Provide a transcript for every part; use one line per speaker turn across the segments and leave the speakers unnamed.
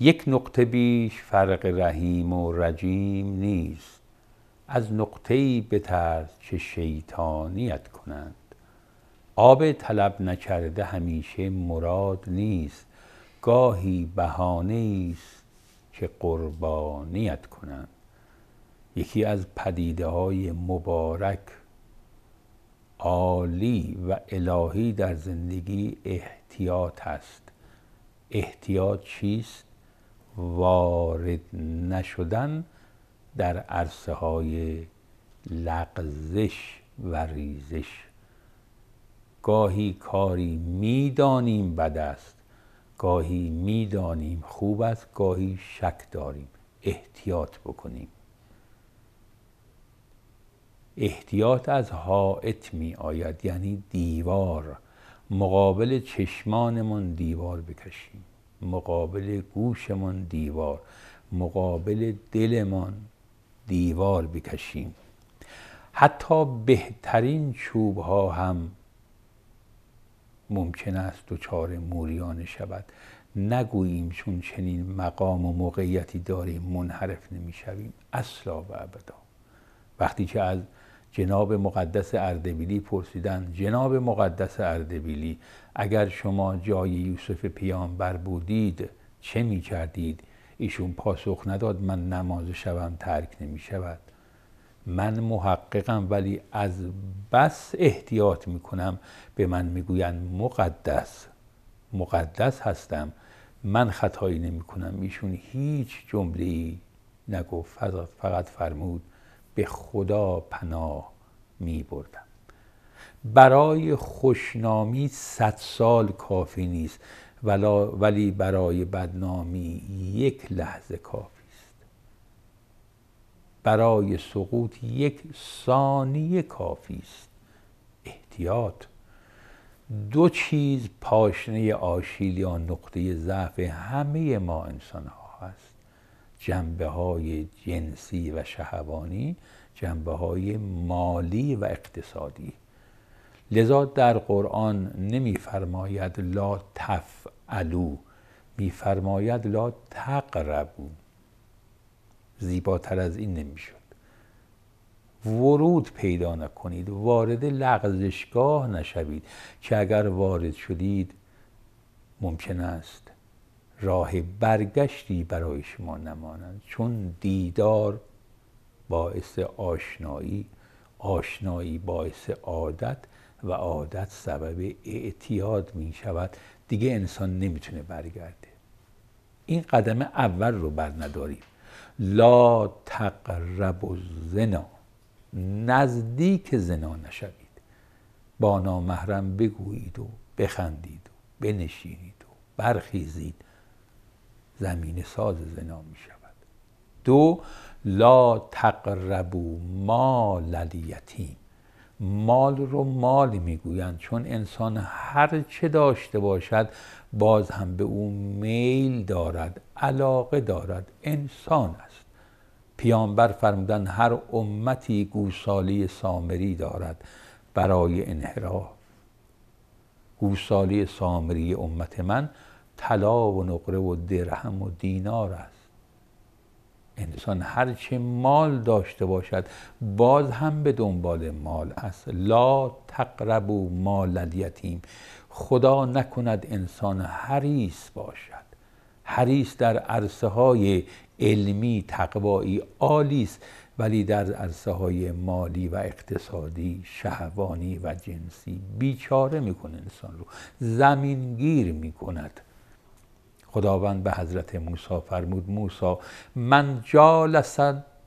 یک نقطه بیش فرق رحیم و رجیم نیست. از نقطه ای بترس که شیطانیت کنند. آب طلب نکرده همیشه مراد نیست. گاهی بهانه است که قربانیت کنند. یکی از پدیده های مبارک عالی و الهی در زندگی احتیاط هست احتیاط چیست؟ وارد نشدن در عرصه های لغزش و ریزش. گاهی کاری می‌دانیم بد است گاهی می‌دانیم خوب است گاهی شک داریم. احتیاط بکنیم. احتیاط از حائط می آید یعنی دیوار. مقابل چشمانمان دیوار بکشیم. مقابل گوشمان دیوار مقابل دلمان دیوار بکشیم. حتی بهترین چوب ها هم ممکن است دچار موریانه شود. نگوییم چون چنین مقام و موقعیتی داریم منحرف نمی‌شویم. اصلا و ابدا. وقتی که از جناب مقدس اردبیلی پرسیدن جناب مقدس اردبیلی اگر شما جای یوسف پیامبر بودید چه می کردید؟ ایشون پاسخ نداد من نماز شبم ترک نمی شود من محققم ولی از بس احتیاط می کنم به من می‌گویند مقدس. مقدس هستم. من خطایی نمی کنم ایشون هیچ جمله ای نگفت فقط فرمود به خدا پناه می بردم. برای خوشنامی صد سال کافی نیست ولی برای بدنامی یک لحظه کافی است. برای سقوط یک ثانیه کافی است. احتیاط. دو چیز پاشنه آشیل یا نقطه ضعف همه ما انسان ها هست. جنبه های جنسی و شهوانی جنبه های مالی و اقتصادی. لذا در قرآن نمیفرماید لا تفعلو میفرماید لا تقربو زیباتر از این نمی‌شد. ورود پیدا نکنید وارد لغزشگاه نشوید که اگر وارد شدید ممکن است راه برگشتی برای شما نمانند. چون دیدار باعث آشنایی آشنایی باعث عادت و عادت سبب اعتیاد می شود دیگه انسان نمی‌تونه برگرده. این قدم اول رو بر نداریم. لا تقرب زنا نزدیک زنا نشوید. با نامحرم بگویید و بخندید و بنشینید و برخیزید. زمین ساز زنا می شود. دو لا تقربو مال الیتیم. مال رو مال می‌گویند چون انسان هر چه داشته باشد باز هم به او میل دارد علاقه دارد انسان است. پیامبر فرمودن هر امتی گوسالی سامری دارد برای انحراف. گوسالی سامری امت من طلا و نقره و درهم و دینار است. انسان هرچه مال داشته باشد باز هم به دنبال مال است. لا تقربو مال الیتیم. خدا نکند انسان حریص باشد. حریص در عرصه های علمی تقوایی عالی است ولی در عرصه های مالی و اقتصادی شهوانی و جنسی بیچاره می‌کنه انسان رو. زمینگیر می‌کند. خداوند به حضرت موسی فرمود موسی من جالس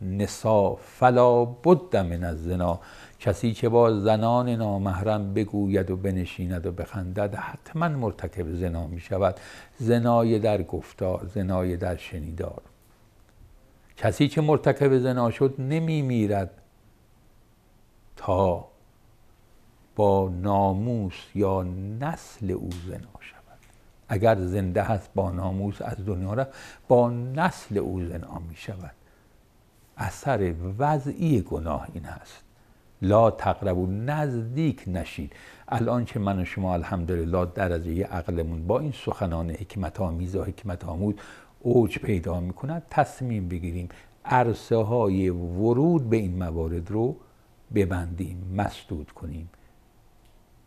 نسا فلا بد من الزنا. کسی که با زنان نامحرم بگوید و بنشیند و بخندد حتما مرتکب زنا می شود زنای در گفتار زنای در شنیدار. کسی که مرتکب زنا شد نمی میرد تا با ناموس یا نسل او زنا شود. اگر زنده هست با ناموس از دنیا را با نسل او زنا می شود اثر وضعی گناه این هست. لا تقربو نزدیک نشید الان که من و شما الحمدلله درجه عقلمون با این سخنان حکمت آمیز و حکمت آمود اوج پیدا می‌کند تصمیم بگیریم عرصه های ورود به این موارد رو ببندیم مسدود کنیم.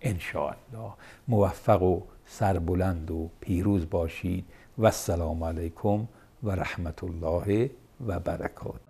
انشاءالله. موفق و سربلند و پیروز باشید. و السلام علیکم و رحمت الله و برکات